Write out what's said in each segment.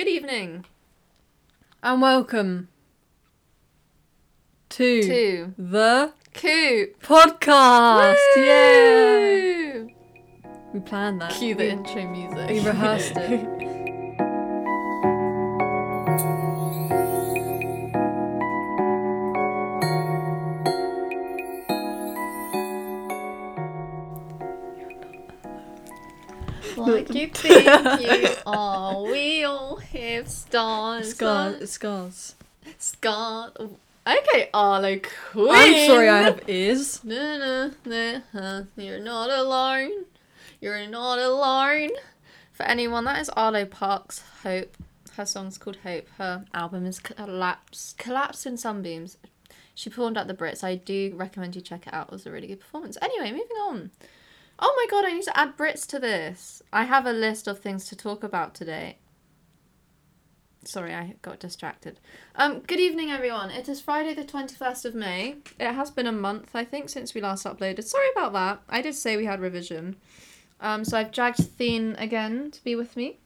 Good evening. And welcome to, To the Coop. podcast. Yeah. Woo! We planned that. Cue the we, intro music. we rehearsed it. like you think you are. We all have stars. Scars. Scars. Scars. Okay, Arlo Queen. I'm sorry, I have ears. No, no, no. You're not alone. You're not alone. For anyone, that is Arlo Parks' Hope. Her song's called Hope. Her album is Collapse. Collapsed in Sunbeams. She performed at the Brits. I do recommend you check it out. It was a really good performance. Anyway, moving on. Oh my god, I need to add Brits to this. I have a list of things to talk about today. Sorry, I got distracted. Um, good evening, everyone. It is Friday, the 21st of May. It has been a month, I think, since we last uploaded. Sorry about that. I did say we had revision. Um, so I've dragged Theen again to be with me.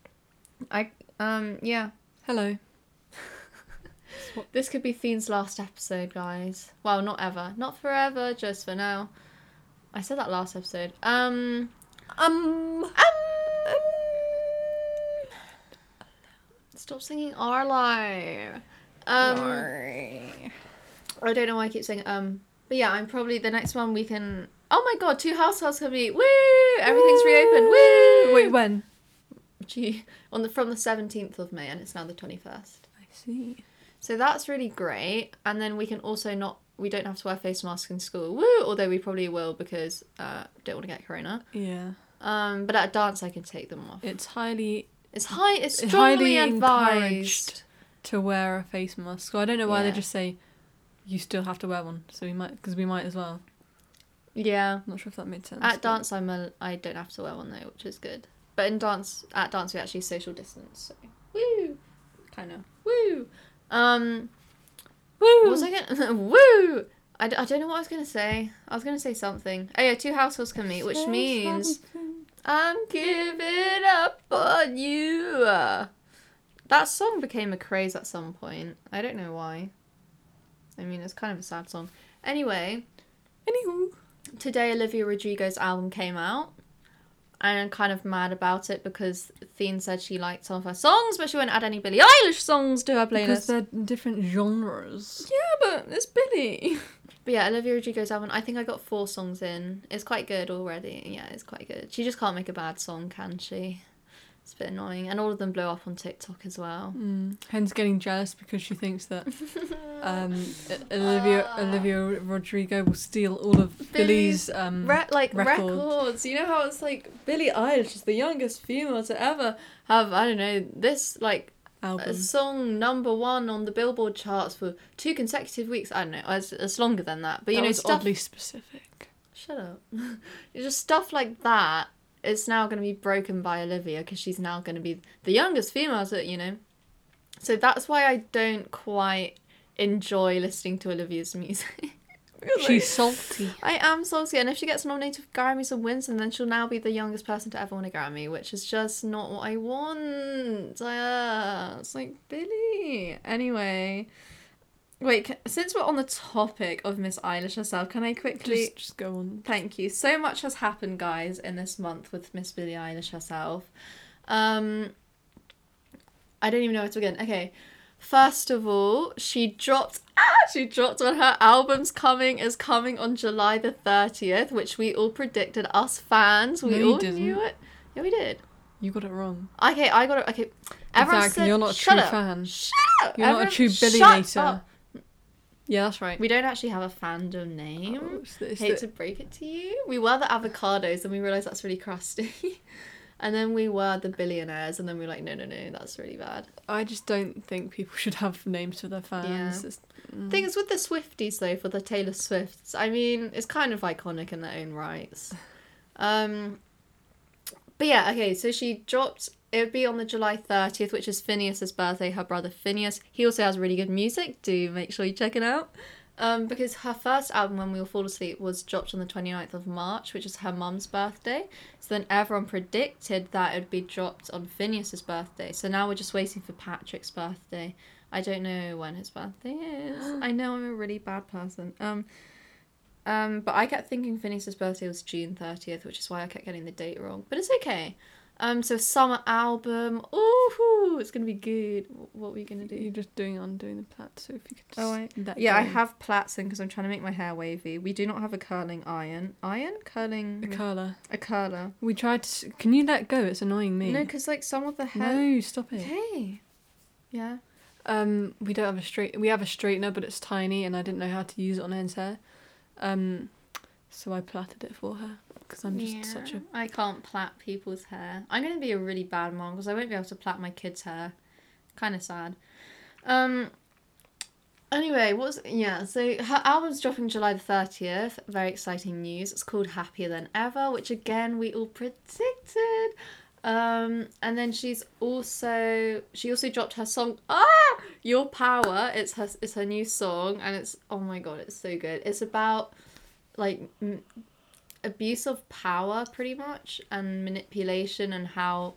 I, um, yeah. Hello. This could be Theen's last episode, guys. Well, not ever. Not forever, just for now. I said that last episode. Um, Um. um, stop singing Arlo. Um, I don't know why I keep saying um, but yeah, I'm probably the next one we can. Oh my god, two households can meet. Woo! Everything's reopened. Woo! Wait, when? Gee, on the from the seventeenth of May, and it's now the twenty first. I see. So that's really great. And then we can also not. We don't have to wear face masks in school. Woo! Although we probably will because uh, don't want to get corona. Yeah. Um, but at dance I can take them off. It's highly It's high. It's strongly highly advised. encouraged. to wear a face mask. So I don't know why Yeah. they just say you still have to wear one. So we might, because we might as well. Yeah. I'm not sure if that made sense. At but- dance, I'm a, I don't have to wear one though, which is good. But in dance, at dance, we actually social distance. So woo, kind of woo. Um, Woo! what was I gonna woo? I, d- I don't know what I was gonna say. I was gonna say something. Oh yeah, two households can meet, which means. I'm giving up on you. That song became a craze at some point. I don't know why. I mean, it's kind of a sad song. Anyway, Anywho. today Olivia Rodrigo's album came out. And I'm kind of mad about it because Theen said she liked some of her songs, but she wouldn't add any Billie Eilish songs to her playlist. Because they're different genres. Yeah, but it's Billie. But yeah, Olivia Rodrigo's album, I think I got four songs in. It's quite good already. Yeah, it's quite good. She just can't make a bad song, can she? It's a bit annoying. And all of them blow up on TikTok as well. Mm. Hen's getting jealous because she thinks that um, Olivia Olivia Rodrigo will steal all of Billie's um, Re- like record. records. You know how it's like Billie Eilish is the youngest female to ever have, I don't know, this like album. a song number one on the Billboard charts for two consecutive weeks. I don't know, it's, it's longer than that. But you that know, was stuff. oddly specific. Shut up. Just stuff like that is now going to be broken by Olivia because she's now going to be the youngest female you know. So that's why I don't quite enjoy listening to Olivia's music. She's salty. I am salty, and if she gets nominated for Grammys and wins, and then she'll now be the youngest person to ever win a Grammy, which is just not what I want. Uh, it's like Billie. Anyway, wait. ca- Since we're on the topic of Miss Eilish herself, can I quickly? Just, just go on. Thank you. So much has happened, guys, in this month with Miss Billie Eilish herself. Um, I don't even know where to begin. Okay, first of all, she dropped. Ah, she dropped when her album's coming is coming on July the thirtieth, which we all predicted. Us fans, we No, all didn't. knew it. Yeah, we did. You got it wrong. Okay, I got it. Okay, everyone Exactly, said, you're not a true up. fan. Shut up. You're not a true shut Yeah, that's right. We don't actually have a fandom name. Oh, it's the- it's Hate the- to break it to you. We were the avocados and we realised that's really crusty. and then we were the billionaires and then we were like, no, no, no, that's really bad. I just don't think people should have names for their fans. Yeah. It's- mm. Thing is with the Swifties though, for the Taylor Swifts, I mean, it's kind of iconic in their own rights. Um but yeah, okay, so she dropped it would be on the July 30th, which is Finneas's birthday, her brother Finneas. He also has really good music. Do make sure you check it out. Um, because her first album, When We All Fall Asleep, was dropped on the 29th of March, which is her mum's birthday. So then everyone predicted that it would be dropped on Finneas's birthday. So now we're just waiting for Patrick's birthday. I don't know when his birthday is. I know I'm a really bad person. Um, um, but I kept thinking Finneas's birthday was June 30th, which is why I kept getting the date wrong. But it's okay. Um, so summer album. Ooh, it's gonna be good. What were you gonna do? You're just doing undoing the plait, so if you could just Oh, I- Yeah, I have plaits in because I'm trying to make my hair wavy. We do not have a curling iron. Iron? Curling? a curler. a curler. We tried to. Can you let go? It's annoying me. No, because like some of the hair. No, stop it. Okay. Yeah. Um, we don't have a straight. We have a straightener, but it's tiny, and I didn't know how to use it on Anne's hair. Um, so I plaited it for her because I'm just such a. I can't plait people's hair. I'm gonna be a really bad mom because I won't be able to plait my kids' hair. Kind of sad. Um. Anyway, what's yeah? So her album's dropping July the thirtieth. Very exciting news. It's called Happier Than Ever, which again we all predicted. Um, and then she's also she also dropped her song Ah Your Power. It's her it's her new song and it's oh my god it's so good. It's about like m- abuse of power pretty much and manipulation and how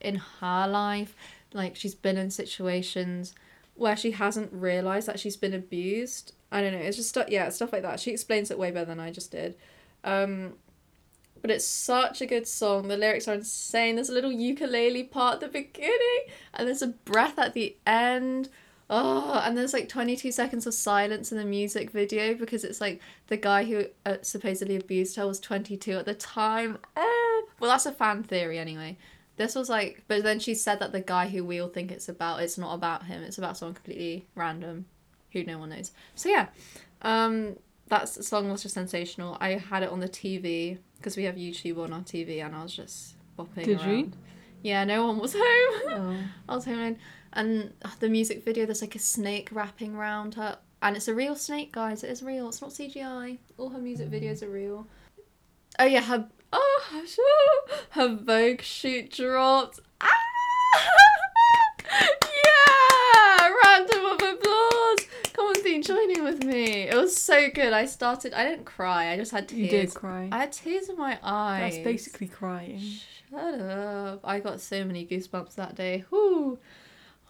in her life like she's been in situations where she hasn't realized that she's been abused i don't know it's just yeah stuff like that she explains it way better than i just did um but it's such a good song the lyrics are insane there's a little ukulele part at the beginning and there's a breath at the end Oh, and there's like 22 seconds of silence in the music video because it's like the guy who uh, supposedly abused her was 22 at the time. Eh. Well, that's a fan theory anyway. This was like, but then she said that the guy who we all think it's about, it's not about him. It's about someone completely random who no one knows. So yeah, um, that song was just sensational. I had it on the TV because we have YouTube on our TV, and I was just bopping Did you? Yeah, no one was home. Oh. I was home alone. And uh, the music video, there's like a snake wrapping around her. And it's a real snake, guys. It is real. It's not CGI. All her music videos are real. Oh, yeah. Her, oh, her Vogue shoot dropped. Ah! yeah! Random of applause. Come on, Theen, join in with me. It was so good. I started, I didn't cry. I just had tears. You did cry. I had tears in my eyes. That's basically crying. Shut up. I got so many goosebumps that day. Whoo.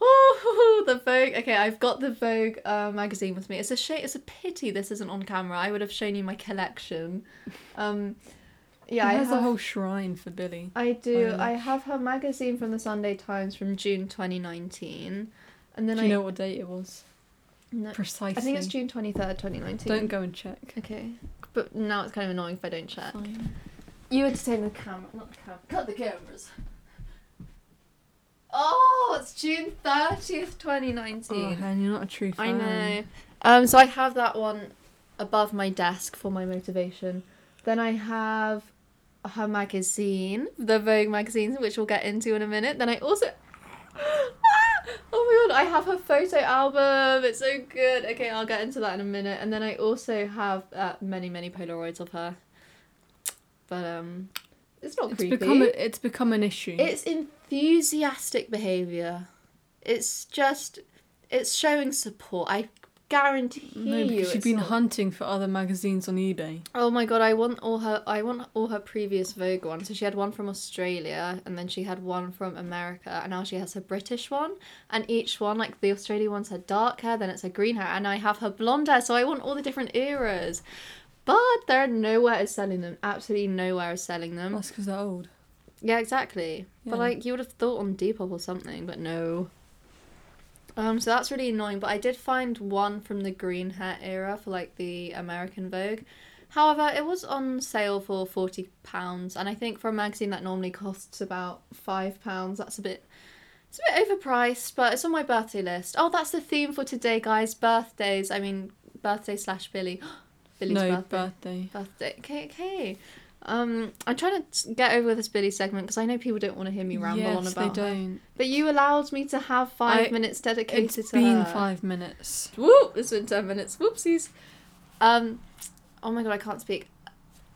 Whoo, the Vogue. Okay, I've got the Vogue uh, magazine with me. It's a shame. It's a pity this isn't on camera. I would have shown you my collection. Um, yeah, I He has have. a whole shrine for Billie. I do. I have her magazine from the Sunday Times from June 2019, and then Do I. know what date it was? No, Precisely. I think it's June 23rd, 2019. Don't go and check. Okay, but now it's kind of annoying if I don't check. Fine. You entertain the camera, not the camera. Cut the cameras. Oh, it's June thirtieth, twenty Oh, nineteen. and you're not a true fan. I know. Um, so I have that one above my desk for my motivation. Then I have her magazine, the Vogue magazine, which we'll get into in a minute. Then I also. Oh my god, I have her photo album. It's so good. Okay, I'll get into that in a minute. And then I also have uh, many, many Polaroids of her. But um, it's not It's creepy. become a, it's become an issue. It's enthusiastic behavior. It's just, it's showing support. I guarantee no, you. because she's been not- hunting for other magazines on eBay. Oh my god, I want all her. I want all her previous Vogue ones. So she had one from Australia, and then she had one from America, and now she has her British one. And each one, like the Australian one's her dark hair, then it's her green hair, and I have her blonde hair. So I want all the different eras. But there nowhere is selling them. Absolutely nowhere is selling them. That's because they're old. Yeah, exactly. But like you would have thought on Depop or something, but no. Um, so that's really annoying. But I did find one from the green hair era for like the American Vogue. However, it was on sale for forty pounds, and I think for a magazine that normally costs about five pounds, that's a bit. It's a bit overpriced, but it's on my birthday list. Oh, that's the theme for today, guys. Birthdays. I mean, birthday slash Billie. Billie's no birthday birthday. birthday. Okay, okay. Um, I'm trying to get over this Billie segment because I know people don't want to hear me ramble yes, on about they don't. But you allowed me to have five I- minutes dedicated It's to been five minutes. Whoop! It's been ten minutes. Whoopsies. Um, oh my god, I can't speak.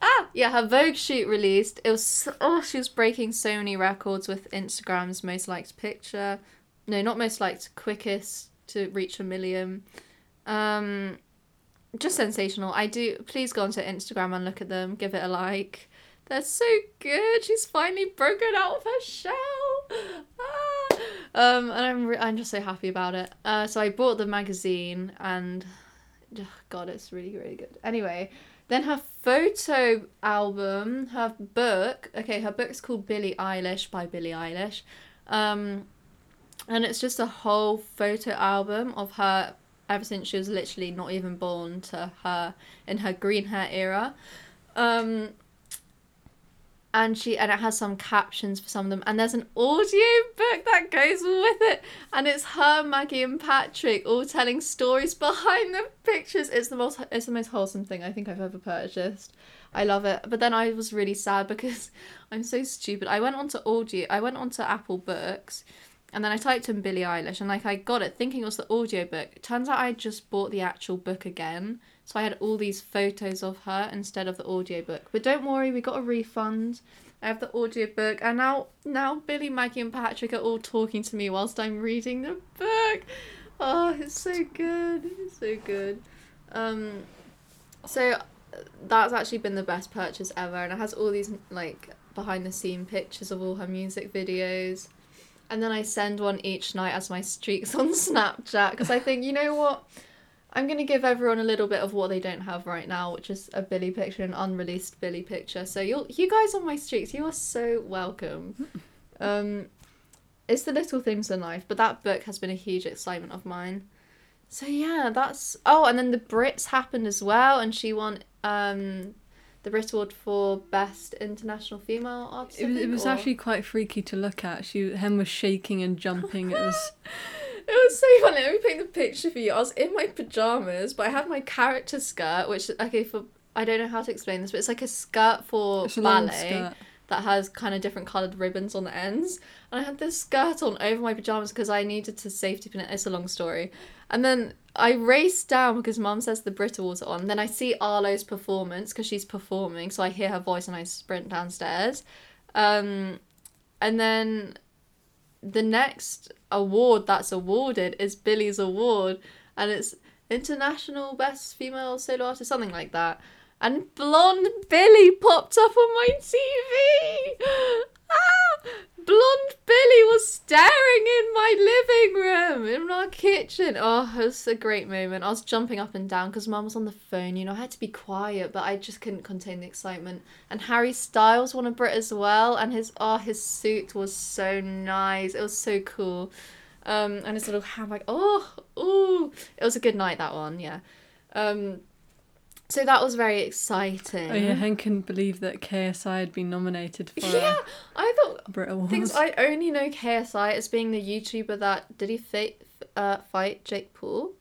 Ah, yeah, her Vogue shoot released. It was oh, she was breaking so many records with Instagram's most liked picture. No, not most liked, quickest to reach a million. Um, just sensational. I do. Please go onto Instagram and look at them. Give it a like. They're so good. She's finally broken out of her shell. Ah. Um, and I'm re- I'm just so happy about it. Uh, so I bought the magazine and, ugh, God, it's really really good. Anyway, then her photo album, her book. Okay, her book's called Billie Eilish by Billie Eilish. Um, and it's just a whole photo album of her ever since she was literally not even born to her in her green hair era. Um, and she and it has some captions for some of them. And there's an audio book that goes with it. And it's her maggie and patrick all telling stories behind the pictures. It's the most it's the most wholesome thing i think i've ever purchased. I love it. But then i was really sad because i'm so stupid. I went onto audio i went onto apple books and then I typed in Billie Eilish and like I got it thinking it was the audiobook. Turns out I just bought the actual book again. So I had all these photos of her instead of the audiobook. But don't worry, we got a refund. I have the audiobook and now now Billie, Maggie and Patrick are all talking to me whilst I'm reading the book. Oh, it's so good. It's so good. Um so that's actually been the best purchase ever and it has all these like behind the scene pictures of all her music videos and then I send one each night as my streaks on Snapchat because I think you know what I'm gonna give everyone a little bit of what they don't have right now, which is a Billie picture, an unreleased Billie picture. So you you guys on my streaks, you are so welcome. Um, it's the little things in life, but that book has been a huge excitement of mine. So yeah, that's oh, and then the Brits happened as well, and she won um the Brit Award for Best International Female Artist. It was, it was or- actually quite freaky to look at. She Hem was shaking and jumping. It was It was so funny. Let me paint the picture for you. I was in my pajamas, but I had my character skirt, which okay for I don't know how to explain this, but it's like a skirt for it's ballet. That has kind of different coloured ribbons on the ends. And I had this skirt on over my pajamas because I needed to safety pin it. It's a long story. And then I race down because mum says the Brit Awards are on. Then I see Arlo's performance because she's performing, so I hear her voice and I sprint downstairs. Um, and then the next award that's awarded is Billie's award, and it's International Best Female Solo Artist, something like that. And Blonde Billie popped up on my TV. Ah! Blonde Billie was staring in my living room, in our kitchen. Oh, it was a great moment. I was jumping up and down because Mum was on the phone. You know, I had to be quiet, but I just couldn't contain the excitement. And Harry Styles won a Brit as well, and his oh, his suit was so nice. It was so cool. Um, and his little handbag. Oh, oh, it was a good night that one. Yeah. Um, so that was very exciting. Oh yeah, Hen couldn't believe that KSI had been nominated for Yeah, I thought Brit Awards. things. I only know KSI as being the YouTuber that did he fight uh fight Jake Paul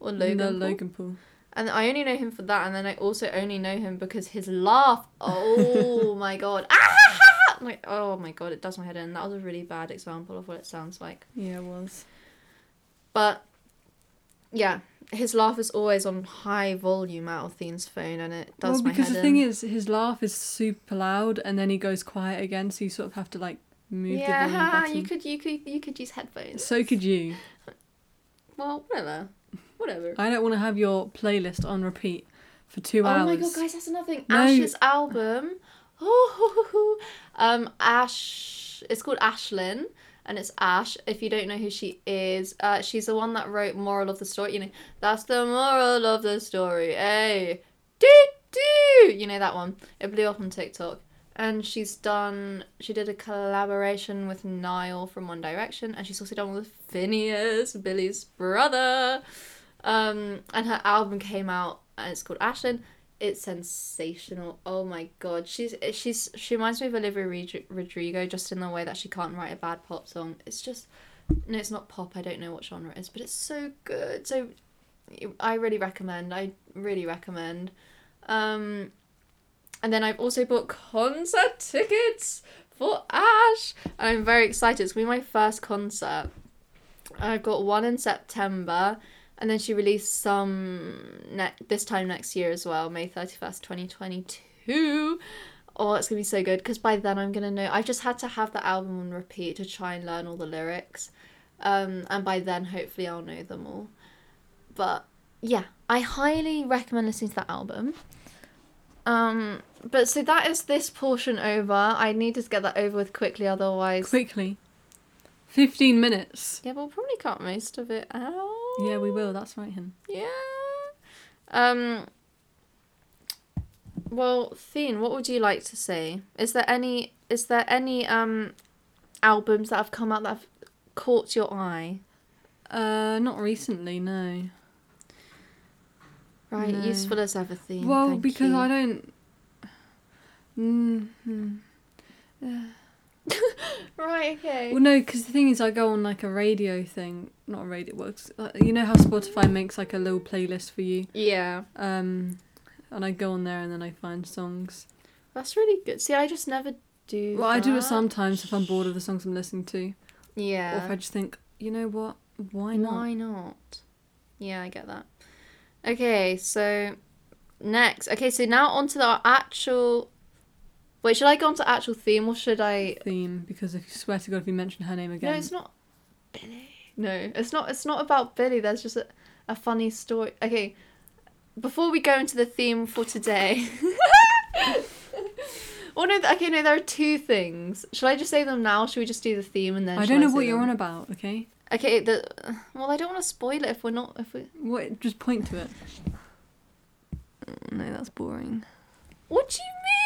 or Logan. no, Paul? Logan Paul. And I only know him for that, and then I also only know him because his laugh. Oh my god! Ah! Like oh my god, it does my head in. That was a really bad example of what it sounds like. Yeah, it was. But yeah, his laugh is always on high volume out of Theen's phone, and it does well, because the in. thing is, his laugh is super loud, and then he goes quiet again, so you sort of have to like move yeah, you could you could you could use headphones. So could you. Well, whatever, whatever. I don't want to have your playlist on repeat for two oh hours. Oh my god, guys, that's another thing. No. Ashe's album. Oh, um, Ashe. It's called Ashlyn, and it's Ash. If you don't know who she is, uh, she's the one that wrote "Moral of the Story." You know, that's the moral of the story. Hey, do do. You know that one. It blew up on TikTok. And she's done. She did a collaboration with Niall from One Direction, and she's also done with Finneas, Billie's brother. Um, and her album came out, and it's called Ashlyn. It's sensational. Oh my god, she's she's she reminds me of Olivia Rodrigo just in the way that she can't write a bad pop song. It's just no, it's not pop. I don't know what genre it is, but it's so good. So I really recommend. I really recommend. Um, and then I've also bought concert tickets for Ashe, and I'm very excited. It's gonna be my first concert. I've got one in September, and then she released some ne- this time next year as well, May thirty first, twenty twenty two. Oh, it's gonna be so good because by then I'm gonna know. I just had to have the album on repeat to try and learn all the lyrics, um, and by then hopefully I'll know them all. But yeah, I highly recommend listening to that album. Um, but so that is this portion over. I need to get that over with quickly, otherwise. Quickly. 15 minutes. Yeah, we'll probably cut most of it out. Yeah, we will. That's right, Hen. Yeah. Um. Well, Theen, what would you like to say? Is there any? Is there any um, albums that have come out that have caught your eye? Uh, not recently, no. Right, No. useful as ever, Theen. well, Thank because you. I don't. Mm-hmm. Right. Okay. Well, no, because the thing is, I go on like a radio thing, not a radio. Works. You know how Spotify makes like a little playlist for you, Yeah, um, and I go on there and then I find songs. that's really good. See, I just never do. Well, I do it sometimes if I'm bored of the songs I'm listening to, or Yeah. if I just think, you know what, why not? Why not? Yeah, I get that. Okay, so next. Okay, so now onto the actual. Wait, should I go on to actual theme or should I? Theme because if you swear to God, if you mention her name again. No, it's not Billie. No, it's not. It's not about Billie. There's just a, a funny story. Okay, before we go into the theme for today. well, oh, no. Okay, no. There are two things. Should I just say them now? Should we just do the theme and then? I don't know say what you're them? on about. Okay, Okay. The well, I don't want to spoil it if we're not. If we. what? Just point to it. Mm, no, that's boring. What do you mean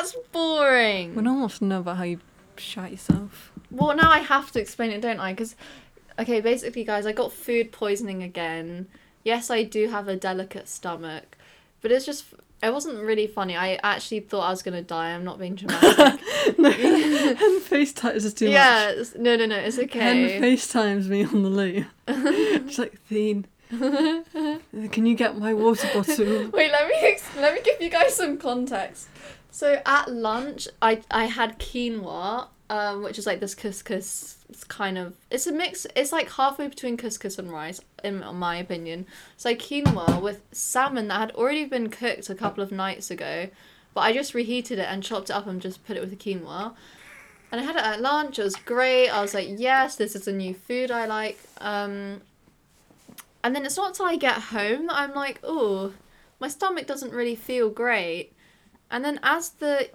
that's boring? One wants to know about how you shot yourself. Well, now I have to explain it, don't I? Because, okay, basically, guys, I got food poisoning again. Yes, I do have a delicate stomach, but it's just. It wasn't really funny. I actually thought I was gonna die. I'm not being dramatic. no, Hen FaceTimes is too much. yeah, no, no, no, it's Hen okay. FaceTimes me on the loo. She's like, Theen, can you get my water bottle? Wait, let me let me give you guys some context. So at lunch, I I had quinoa, um, which is like this couscous. It's kind of it's a mix. It's like halfway between couscous and rice, in my opinion. So quinoa with salmon that had already been cooked a couple of nights ago, but I just reheated it and chopped it up and just put it with the quinoa. And I had it at lunch. It was great. I was like, yes, this is a new food I like. Um, and then it's not until I get home that I'm like, oh, my stomach doesn't really feel great. And then as the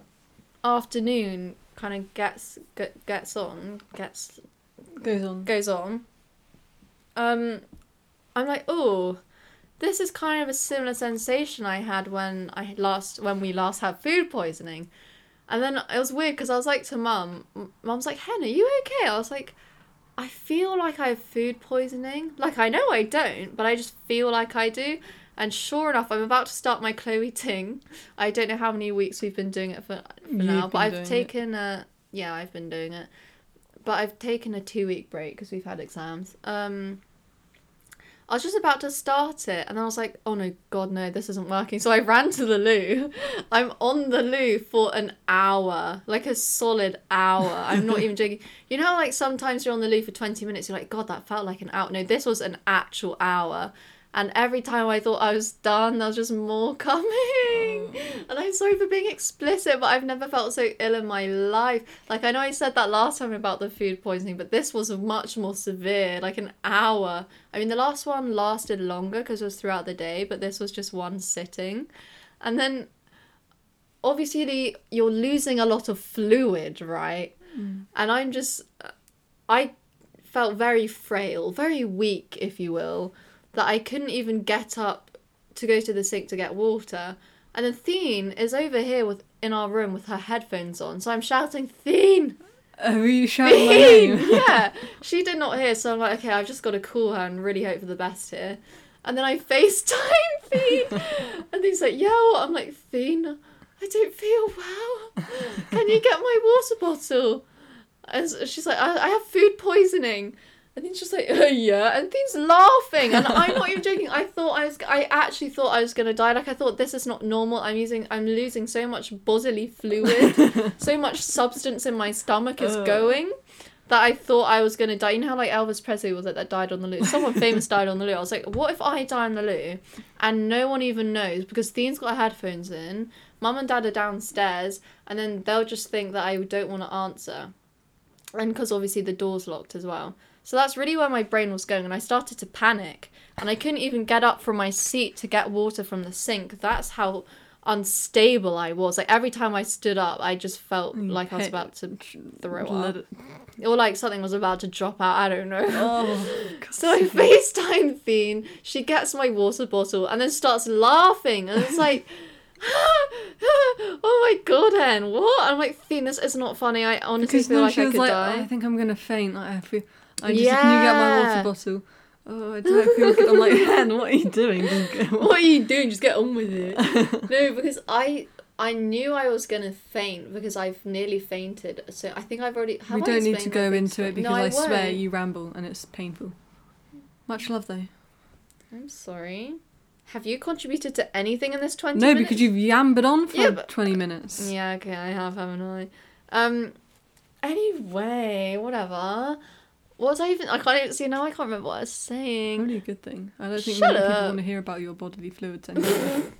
afternoon kind of gets get, gets on, gets Goes on. goes on, um, I'm like, oh, this is kind of a similar sensation I had when I last when we last had food poisoning. And then it was weird because I was like to mum, mum's like, Hen, are you okay? I was like, I feel like I have food poisoning. Like I know I don't, but I just feel like I do. And sure enough, I'm about to start my Chloe Ting. I don't know how many weeks we've been doing it for, for now, but I've it. taken a yeah, I've been doing it. But I've taken a two week break because we've had exams. Um, I was just about to start it, and then I was like, "Oh no, God no, this isn't working." So I ran to the loo. I'm on the loo for an hour, like a solid hour. I'm not even joking. You know, like sometimes you're on the loo for twenty minutes. You're like, "God, that felt like an hour." No, this was an actual hour. And every time I thought I was done, there was just more coming. Oh. And I'm sorry for being explicit, but I've never felt so ill in my life. Like, I know I said that last time about the food poisoning, but this was much more severe, like an hour. I mean, the last one lasted longer because it was throughout the day, but this was just one sitting. And then, obviously, you're losing a lot of fluid, right? Hmm. And I'm just, I felt very frail, very weak, if you will, that I couldn't even get up to go to the sink to get water. And then Theen is over here with in our room with her headphones on, so I'm shouting Theen, oh, Are you shouting my Theen, name? yeah. She did not hear, so I'm like, okay, I've just got to call her and really hope for the best here. And then I FaceTime Theen, and he's like, yeah, what? I'm like, Theen, I don't feel well. Can you get my water bottle? And she's like, I, I have food poisoning. And then she's like, uh, yeah. And Theen's laughing. And I'm not even joking. I thought I was, I actually thought I was going to die. Like, I thought this is not normal. I'm using, I'm losing so much bodily fluid, so much substance in my stomach is Ugh. going that I thought I was going to die. You know how, like, Elvis Presley was like, that died on the loo? Someone famous died on the loo. I was like, what if I die on the loo and no one even knows because Theen's got her headphones in, mum and dad are downstairs, and then they'll just think that I don't want to answer. And because obviously the door's locked as well. So that's really where my brain was going, and I started to panic. and I couldn't even get up from my seat to get water from the sink. That's how unstable I was. Like every time I stood up, I just felt mm, like I was about to throw up, or like something was about to drop out. I don't know. Oh, So I FaceTime Theen. She gets my water bottle and then starts laughing. And it's like, oh my god, Hen, what? I'm like, Theen, this is not funny. I honestly because feel like I could like, die. "Oh, I think I'm gonna faint. Like, I feel. I just can you get my Yeah. water bottle? Oh, I don't feel good. I'm like, Hen, what are you doing? What are you doing? Just get on with it. no, because I I knew I was gonna faint because I've nearly fainted. So I think I've already. Have we don't need to go into it because no, I, swear you ramble and it's painful. Much love though. I'm sorry. Have you contributed to anything in this twenty? No, minutes? because you've yambered on for Yeah, but- 20 minutes. Yeah, okay, I have, haven't I? Um. Anyway, whatever. What was I even? I can't even see now. I can't remember what I was saying. Probably a good thing. I don't think Shut many people want to hear about your bodily fluids anymore.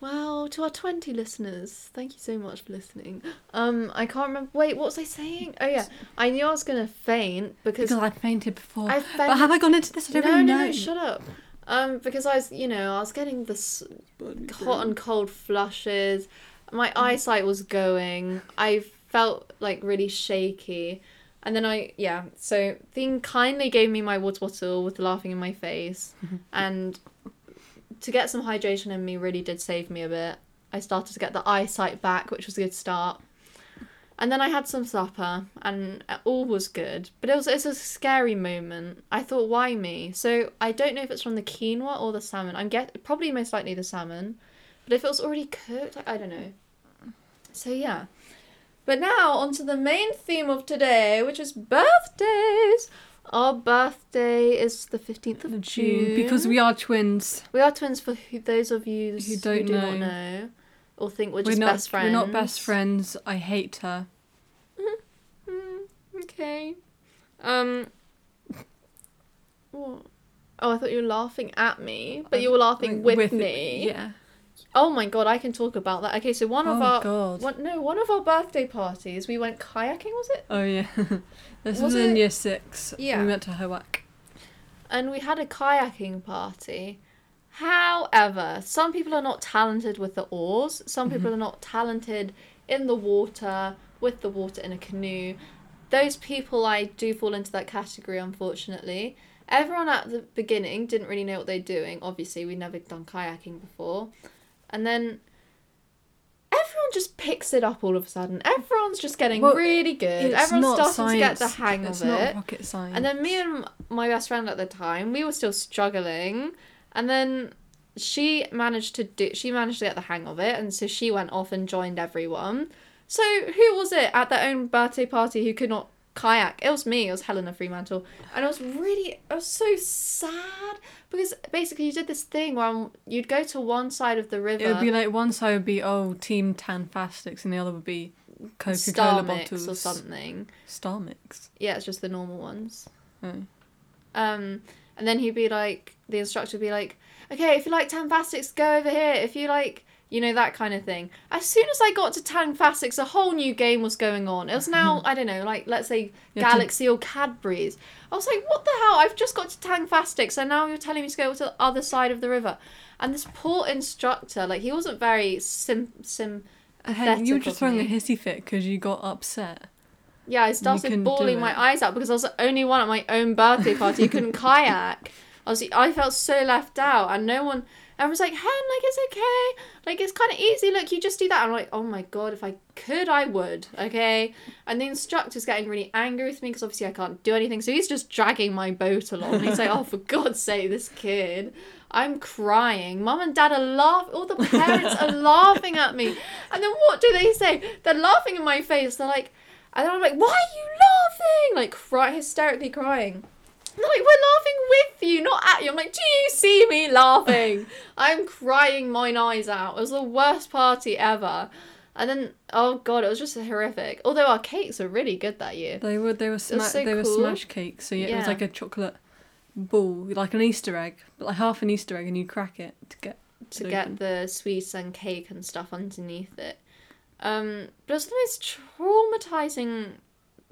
Well, to our twenty listeners, thank you so much for listening. Um, I can't remember. Wait, what was I saying? Oh yeah, I knew I was gonna faint because because I fainted before. I But have I gone into this? I don't no, really no, know. no, shut up. Um, because I was, you know, I was getting this hot and cold flushes. My eyesight was going. I felt like really shaky. And then I, yeah, so Theen kindly gave me my water bottle with laughing in my face. and to get some hydration in me really did save me a bit. I started to get the eyesight back, which was a good start. And then I had some supper, and all was good. But it was it's a scary moment. I thought, why me? So I don't know if it's from the quinoa or the salmon. I'm get probably most likely the salmon, but if it was already cooked, I, I don't know. So yeah. But now onto the main theme of today, which is birthdays. Our birthday is the fifteenth of June June because we are twins. we are twins. For who, those of you Who who, don't do not know. know, or think we're We're just not. best friends. We're not best friends. I hate her. Mm, okay. Um. What? Oh, I thought you were laughing at me, but you were laughing Like, with, me. Yeah. Oh my god, I can talk about that. Okay, so one of oh our God. one no one of our birthday parties, we went kayaking, was it? Oh yeah. this Was was, in it- year six. Yeah. We went to Hoak. And we had a kayaking party. However, some people are not talented with the oars. Some mm-hmm. people are not talented in the water with the water in a canoe. Those people, I do fall into that category, unfortunately. Everyone at the beginning didn't really know what they're doing. Obviously, we'd never done kayaking before. And then everyone just picks it up all of a sudden. Everyone's just getting Well, really good. Everyone's starting to get the science. hang it's of not it. rocket science. And then me and my best friend at the time, we were still struggling. And then she managed to do she managed to get the hang of it and so she went off and joined everyone. So who was it at their own birthday party who could not kayak? It was me, it was Helena Fremantle. And it was really it was so sad because basically you did this thing where you'd go to one side of the river It would be like one side would be oh Team Tangfastics and the other would be Coca Cola bottles or something. Star Mix. Yeah, it's just the normal ones. Um, and then he'd be like, the instructor would be like, okay, if you like Tangfastics, go over here. If you like, you know, that kind of thing. As soon as I got to Tang Tangfastics, a whole new game was going on. It was now, I don't know, like, let's say You have to- Galaxy or Cadbury's. I was like, what the hell? I've just got to Tang Tangfastics, and now you're telling me to go to the other side of the river. And this poor instructor, like, he wasn't very sim, sim, you were just throwing a hissy fit because you got upset. Yeah, I started bawling my eyes out because I was the only one at my own birthday party who couldn't kayak. I was, I felt so left out, and no one. Everyone was like, "Hen, like it's okay, like it's kind of easy. Look, you just do that." I'm like, "Oh my god, if I could, I would." Okay, and the instructor's getting really angry with me because obviously I can't do anything, so he's just dragging my boat along. He's like, "Oh, for God's sake, this kid." I'm crying. Mum and dad are laughing. All the parents are laughing at me. And then what do they say? They're laughing in my face. They're like, and then I'm like, why are you laughing? Like, cry, hysterically crying. Like, we're laughing with you, not at you. I'm like, do you see me laughing? I'm crying mine eyes out. It was the worst party ever. And then, oh god, it was just horrific. Although our cakes were really good that year. They were they were sma- so they were smash cakes. So yeah, it was like a chocolate ball, like an Easter egg, but like half an Easter egg, and you crack it to get to get the sweets and cake and stuff underneath it. Um, but it was the most traumatizing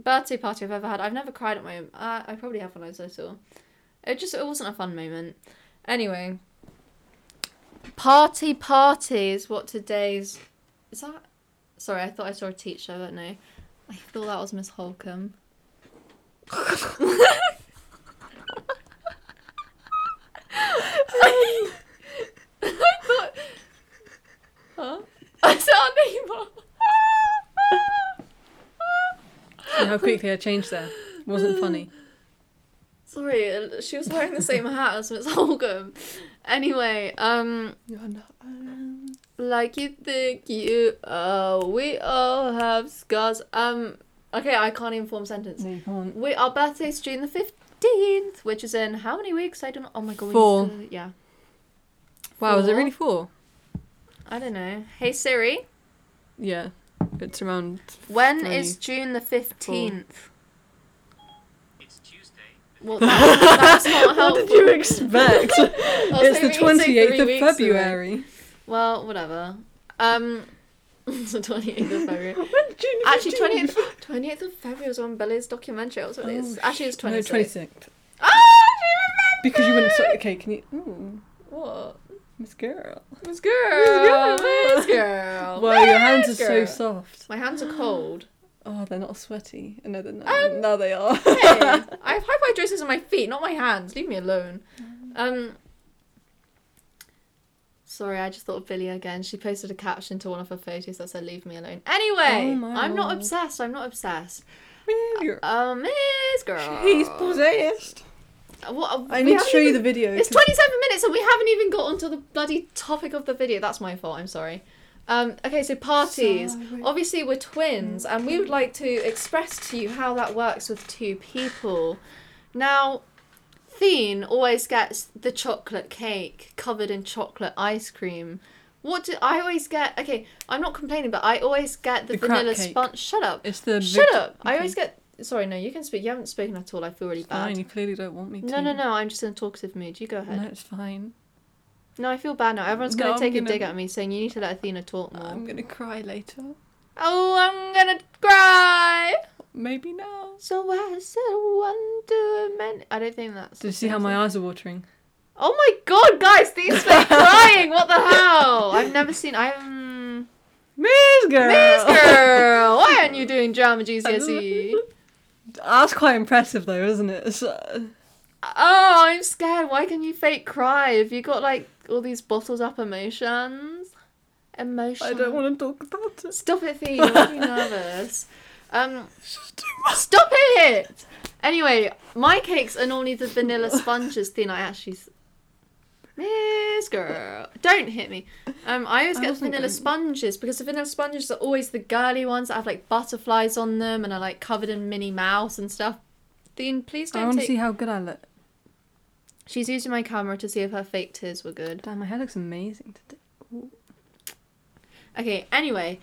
birthday party I've ever had. I've never cried at my own. Uh, I probably have when I was little. It just it wasn't a fun moment. Anyway, party party is what today's is that. Sorry, I thought I saw a teacher, but no, I thought that was Miss Holcomb. I thought. Huh? I said our See how quickly I changed there. Wasn't funny. Sorry, she was wearing the same hat as Miss Holcomb. Anyway, um, You're not alone. like you think you are, we all have scars. Um, okay, I can't even form a sentence. No, you can't. We our birthday's June the fifteenth, which is in how many weeks? I don't know. Oh my god, Four. to- yeah, Wow, is it really four? I don't know. Hey Siri, Yeah. It's around. when Three. is June the fifteenth? It's Tuesday. Well, that, that's not helpful. What did you expect? It's the hoping you'd say 28th of weeks away. February. Well, whatever. Um, it's the 28th of February. When June Actually, 28th, 28th of February was on Billie's documentary. That's what it is. Oh, Actually, it's No, 26th. 26th. Ah, she Because you wouldn't. remembered! Okay, can you. Ooh, What? Miss Girl. Miss Girl. Miss Miss Girl. Wow, your hands are so soft. My hands are cold. Oh, they're not sweaty. No, they're not. Um, now they are. hey, I have hyperhidrosis on my feet, not my hands. Leave me alone. Um. Sorry, I just thought of Billie again. She posted a caption to one of her photos that said "Leave me alone." Anyway, Oh I'm not obsessed. I'm not obsessed. Miss Girl. Um, Miss Girl. He's possessed. What, I need to show you the video. It's 'cause- 27 minutes and we haven't even got onto the bloody topic of the video. That's my fault. I'm sorry. Um, okay, so parties. Sorry. Obviously, we're twins, and we would like to express to you how that works with two people. Now, Theen always gets the chocolate cake covered in chocolate ice cream. What do I always get? Okay, I'm not complaining, but I always get the, The vanilla sponge. Shut up! It's the. Shut up! I always get. Sorry, no, you can speak. You haven't spoken at all. I feel really bad. Fine, you clearly don't want me to. No, no, no. I'm just in a talkative mood. You go ahead. No, it's fine. No, I feel bad now. Everyone's gonna I'm take a gonna- dig at me, saying you need to let Athena talk more. I'm gonna cry later. Oh, I'm gonna cry. Maybe now. So I said one to. I don't think that's. Did you see how my eyes are watering? Oh my god, guys! These fake crying. What the hell? I've never seen. I'm. Miss Girl! Miss girl, why aren't you doing drama GCSE? That's quite impressive though, isn't it? It's, uh, Oh, I'm scared. Why can you fake cry? Have you got like all these bottled up emotions? Emotions. I don't want to talk about it. Stop it, Thea. You're making me nervous. Um, stop it. Anyway, my cakes are normally the vanilla sponges thing. I actually, Miss girl, don't hit me. Um, I always I get wasn't vanilla going- sponges because the vanilla sponges are always the girly ones that have like butterflies on them and are like covered in Minnie Mouse and stuff. Dean, please don't I want to take. see how good I look. She's using my camera to see if her fake tears were good. Damn, my hair looks amazing today. Okay, anyway,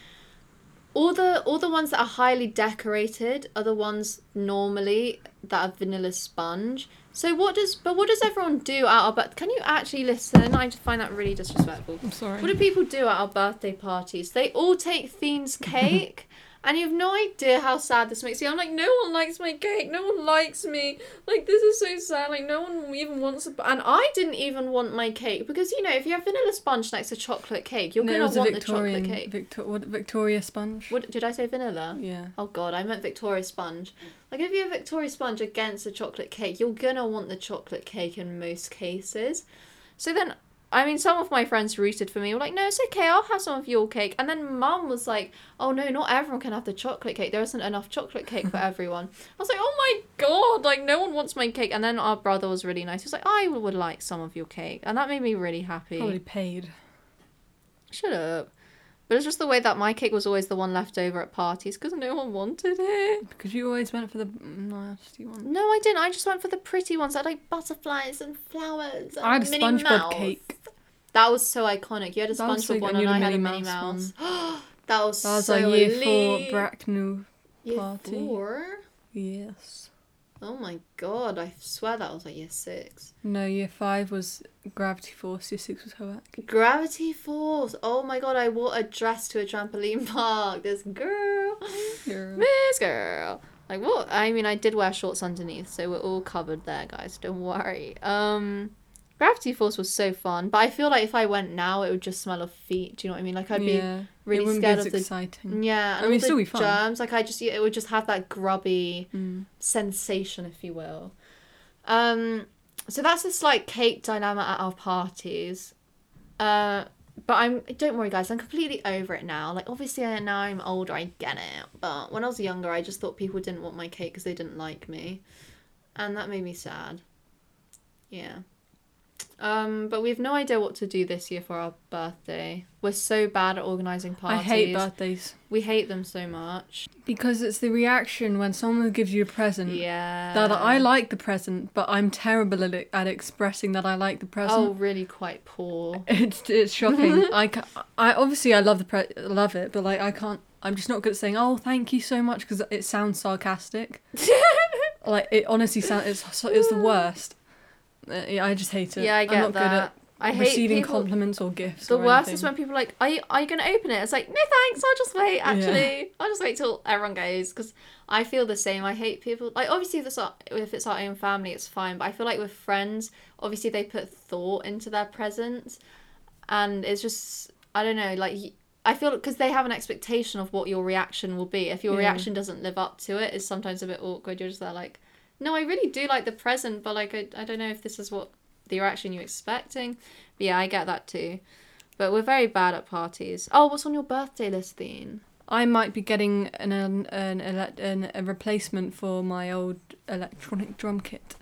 all the all the ones that are highly decorated are the ones normally that are vanilla sponge. So what does but what does everyone do at our but can you actually listen? I just find that really disrespectful. I'm sorry. What do people do at our birthday parties? They all take Theen's cake. And you have no idea how sad this makes me. I'm like, no one likes my cake. No one likes me. Like, this is so sad. Like, no one even wants. A... And I didn't even want my cake because you know, if you have vanilla sponge next to chocolate cake, you're No, gonna want Victorian, the chocolate cake. Victor, what, Victoria sponge. What did I say? Vanilla. Yeah. Oh god, I meant Victoria sponge. Like if you have Victoria sponge against a chocolate cake, you're gonna want the chocolate cake in most cases. So then, I mean, some of my friends rooted for me. Were like, no, it's okay. I'll have some of your cake. And then mum was like, oh no, not everyone can have the chocolate cake. There isn't enough chocolate cake for everyone. I was like, oh my god, like no one wants my cake. And then our brother was really nice. He was like, I would like some of your cake, and that made me really happy. Probably paid. Shut up. But it's just the way that my cake was always the one left over at parties because no one wanted it. Because you always went for the nasty one. No, I didn't. I just went for the pretty ones I had, like butterflies and flowers. And I had a Minnie SpongeBob Mouse. cake. That was so iconic. You had a That was so SpongeBob good, one and you and I had a had a Minnie Minnie Mouse Mouse. that was That was so our year elite. four Bracknell Year party. four? Yes. Oh my god, I swear that was like year six. No, year five was Gravity Force, year six was Hoak. Gravity Force. Oh my god, I wore a dress to a trampoline park. This girl. Yeah. Miss Girl. Like what? I mean, I did wear shorts underneath, so we're all covered there, guys. Don't worry. Um, Gravity Force was so fun, but I feel like if I went now, it would just smell of feet. Do you know what I mean? Like I'd be yeah. Really it wouldn't scared of the exciting. yeah, and I mean, still be fun. germs. Like I just, it would just have that grubby Mm. sensation, if you will. Um, so that's a slight cake dilemma at our parties. Uh, but I'm don't worry, guys. I'm completely over it now. Like obviously, now I'm older, I get it. But when I was younger, I just thought people didn't want my cake because they didn't like me, and that made me sad. Yeah. Um, but we have no idea what to do this year for our birthday. We're so bad at organizing parties. I hate birthdays We hate them so much. because it's the reaction when someone gives you a present. Yeah. That I like the present, but I'm terrible at, it, at expressing that I like the present. Oh, really quite poor. It's it's shocking. I, ca- I obviously I love the pre- love it, but like I can't. I'm just not good at saying oh thank you so much because it sounds sarcastic. like it honestly sounds it's it's the worst. Uh, yeah, I just hate it. Yeah, I get I'm not that. good at I hate receiving people. compliments or gifts. The or worst anything. is when people are like, "Are you, are you gonna open it?" It's like, no, thanks. I'll just wait. Actually, I'll just wait till everyone goes because I feel the same. I hate people. Like, obviously, if it's our, if it's our own family, it's fine. But I feel like with friends, obviously they put thought into their presents, and it's just I don't know. Like, I feel because they have an expectation of what your reaction will be. If your Yeah. reaction doesn't live up to it, it's sometimes a bit awkward. You're just there like, no, I really do like the present, but like I, I don't know if this is what the reaction you're expecting. But yeah, I get that too. But we're very bad at parties. Oh, what's on your birthday list, Dean? I might be getting an an an, an a replacement for my old electronic drum kit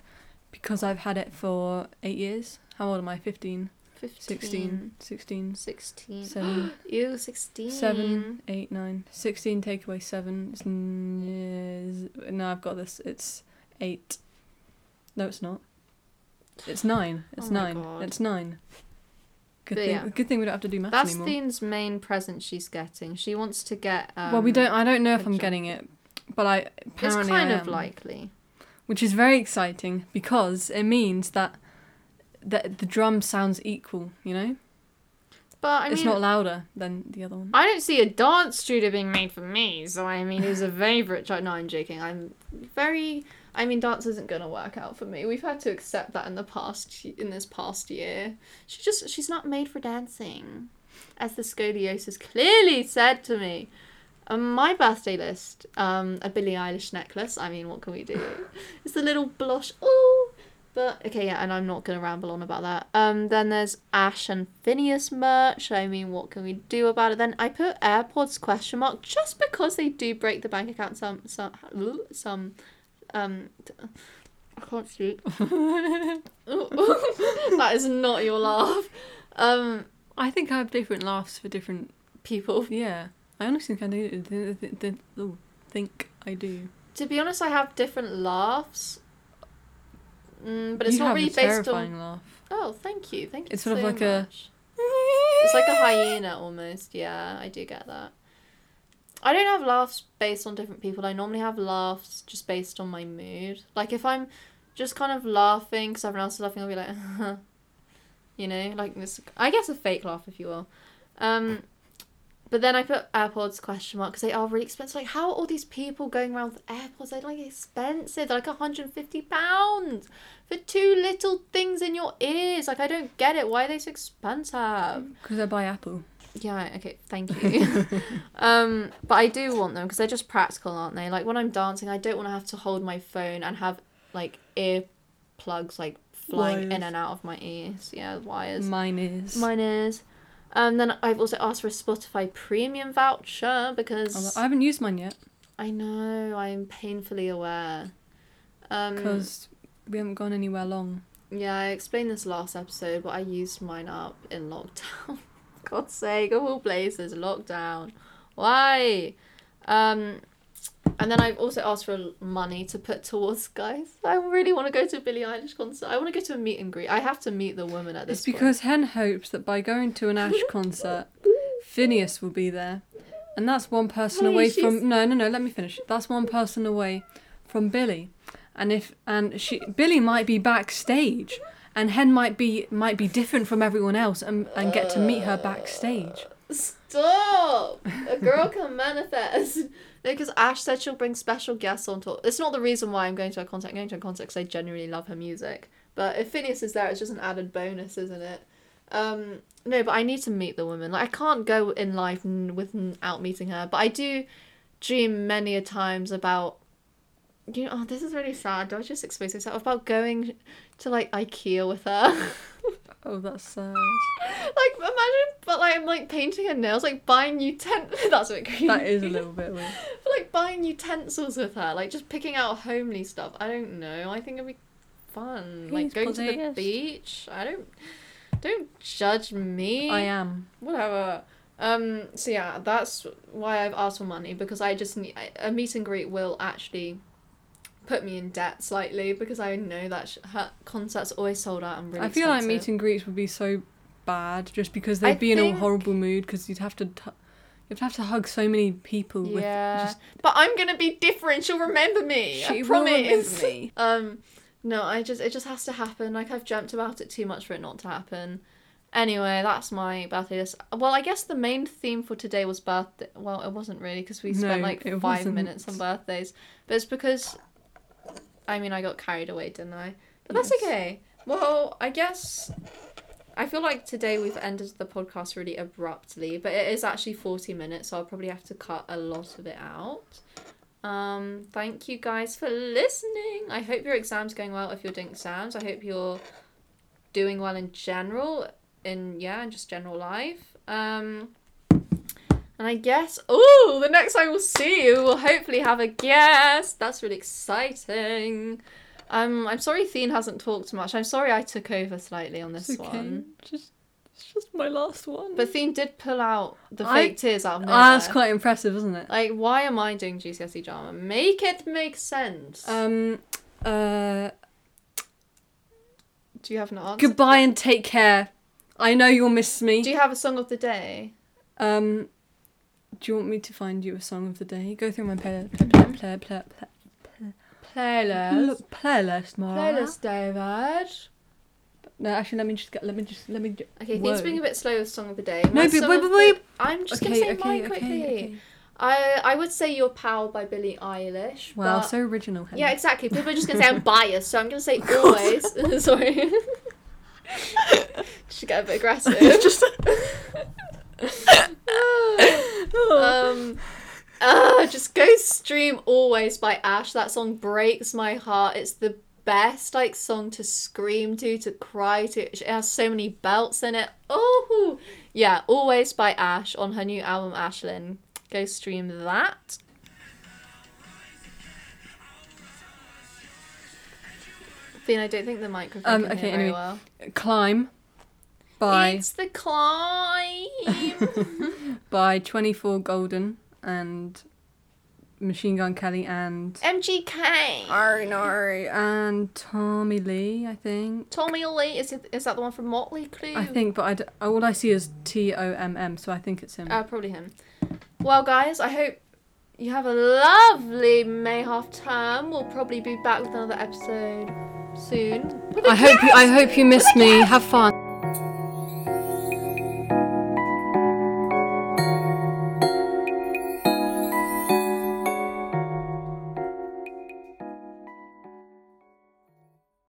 because I've had it for eight years. How old am I? 15, 15. 16, 16, 16. 7, Ew, 16. 7, 8, 9, 16, take away 7. It's, no, I've got this. It's 8. No, it's not. It's 9. It's Oh 9. God. It's 9. Good But thing, yeah. good thing we don't have to do maths That's anymore. Dean's main present she's getting. She wants to get. Um, well, we don't. I don't know if I'm drum- getting it, but I apparently It's kind of likely. which is very exciting because it means that that the drum sounds equal. You know, But I it's mean, not louder than the other one. I don't see a dance studio being made for me. So I mean, who's a favourite child? No, I'm joking. I'm very. I mean, dance isn't gonna work out for me. We've had to accept that in the past, in this past year. She just, she's not made for dancing, as the scoliosis clearly said to me. Um, my birthday list, um, a Billie Eilish necklace. I mean, what can we do? it's a little Blohsh. Oh, But okay, yeah, and I'm not gonna ramble on about that. Um, then there's Ashe and Finneas merch. I mean, what can we do about it? Then I put AirPods question mark just because they do break the bank account some some some um. t- I can't speak. that is not your laugh. Um, I think I have different laughs for different. people. Yeah, I honestly think I do. th- th- th- think I do. To be honest, I have different laughs. Mm, but it's you not have really a based on. terrifying laugh. Oh, thank you, thank you. So much. It's sort of so like a- It's like a hyena almost. Yeah, I do get that. I don't have laughs based on different people. I normally have laughs just based on my mood. Like if I'm just kind of laughing because everyone else is laughing, I'll be like, you know, like this. I guess a fake laugh, if you will. Um, but then I put AirPods question mark because they are really expensive. Like how are all these people going around with AirPods? They're like expensive. They're like 150 pounds for two little things in your ears. Like I don't get it. Why are they so expensive? Because I buy Apple. Yeah, okay, thank you. um, but I do want them because they're just practical, aren't they? Like when I'm dancing, I don't want to have to hold my phone and have like ear plugs like flying in and out of my ears. Yeah, wires. Mine is. Mine is. Um, then I've also asked for a Spotify premium voucher because I haven't used mine yet I know I'm painfully aware. Um, because we haven't gone anywhere long. Yeah, I explained this last episode, but I used mine up in lockdown. God's sake, of all places, lockdown. Why? Um, and then I've also asked for money to put towards guys. I really want to go to a Billie Eilish concert. I want to go to a meet and greet. I have to meet the woman at this It's point. because Hen hopes that by going to an Ashe concert, Finneas will be there. And that's one person Hey, away she's- from No, no, no, let me finish. That's one person away from Billie. And if and she Billie might be backstage and Hen might be might be different from everyone else and, and get to meet her backstage. Stop! A girl can manifest. Because Ashe said she'll bring special guests on tour. It's not the reason why I'm going to a concert. I'm going to a concert because I genuinely love her music. But if Finneas is there, it's just an added bonus, isn't it? Um, no, but I need to meet the woman. Like I can't go in life without meeting her. But I do dream many a times about. You know, oh, this is really sad. Do I just expose myself about going to like IKEA with her? Oh, that's sad. like imagine, but like I'm like painting her nails, like buying utensils. That's a bit creepy. That is a little bit weird. But like buying utensils with her, like just picking out homely stuff. I don't know. I think it'd be fun. like He's going to the beach. I don't. Don't judge me. I am. Whatever. Um. So yeah, that's why I've asked for money because I just need a meet and greet will actually put me in debt slightly because I know that sh- her concerts always sold out and really. I feel like expensive. meet and greets would be so bad just because they'd be in a horrible mood because you'd have to. T- You'd have to hug so many people with Yeah, just but I'm gonna be different. She'll remember me. I She will promise. me. Um, no, I just it just has to happen. Like I've dreamt about it too much for it not to happen. Anyway, that's my birthday list. Well, I guess the main theme for today was birthday. Well, it wasn't really because we spent No, like five wasn't. minutes on birthdays. But it's because, I mean, I got carried away, didn't I? But that's okay. Well, I guess I feel like today we've ended the podcast really abruptly, but it is actually 40 minutes, so I'll probably have to cut a lot of it out. Um, thank you guys for listening. I hope your exam's going well if you're doing exams. I hope you're doing well in general, in yeah, in just general life. Um, and I guess, oh, the next time we'll see you, we'll hopefully have a guest. That's really exciting. Um, I'm sorry Theen hasn't talked much. I'm sorry I took over slightly on this okay. one. Just, it's just my last one. But Theen did pull out the I- fake tears out of nowhere. Ah, that's quite impressive, isn't it? Like, why am I doing GCSE drama? Make it make sense. Um, uh, Do you have an answer? goodbye and take care. I know you'll miss me. Do you have a song of the day? Um, do you want me to find you a song of the day? Go through my play, play, play, play, play, play, Playlist. playlist, Mara. Playlist, David. No, actually, let me just get. Let me just. Let me. ju- Okay. Theen's being a bit slow with song of the day. No, My but song wait, wait, wait. I'm just okay, gonna say okay, mine okay, quickly. okay. I I would say "Your Power" by Billie Eilish. Wow, but- so original. Henry. Yeah, exactly. People are just gonna say I'm biased, so I'm gonna say always. Sorry. Should get a bit aggressive. just. um uh, just go stream always by Ashe that song breaks my heart it's the best like song to scream to to cry to it has so many belts in it oh yeah always by Ashe on her new album ashlyn go stream that Theen, I don't think the microphone Um, can okay, anyway. well. Climb. By It's the climb. by Twenty Four Golden and Machine Gun Kelly and MGK. I know and Tommy Lee. I think. Tommy Lee is it, is that the one from Motley Crue? I think, but I d- all I see is T O M M, so I think it's him. Uh, probably him. Well, guys, I hope you have a lovely May half term. We'll probably be back with another episode soon. With I hope you, I hope you miss me. Have fun.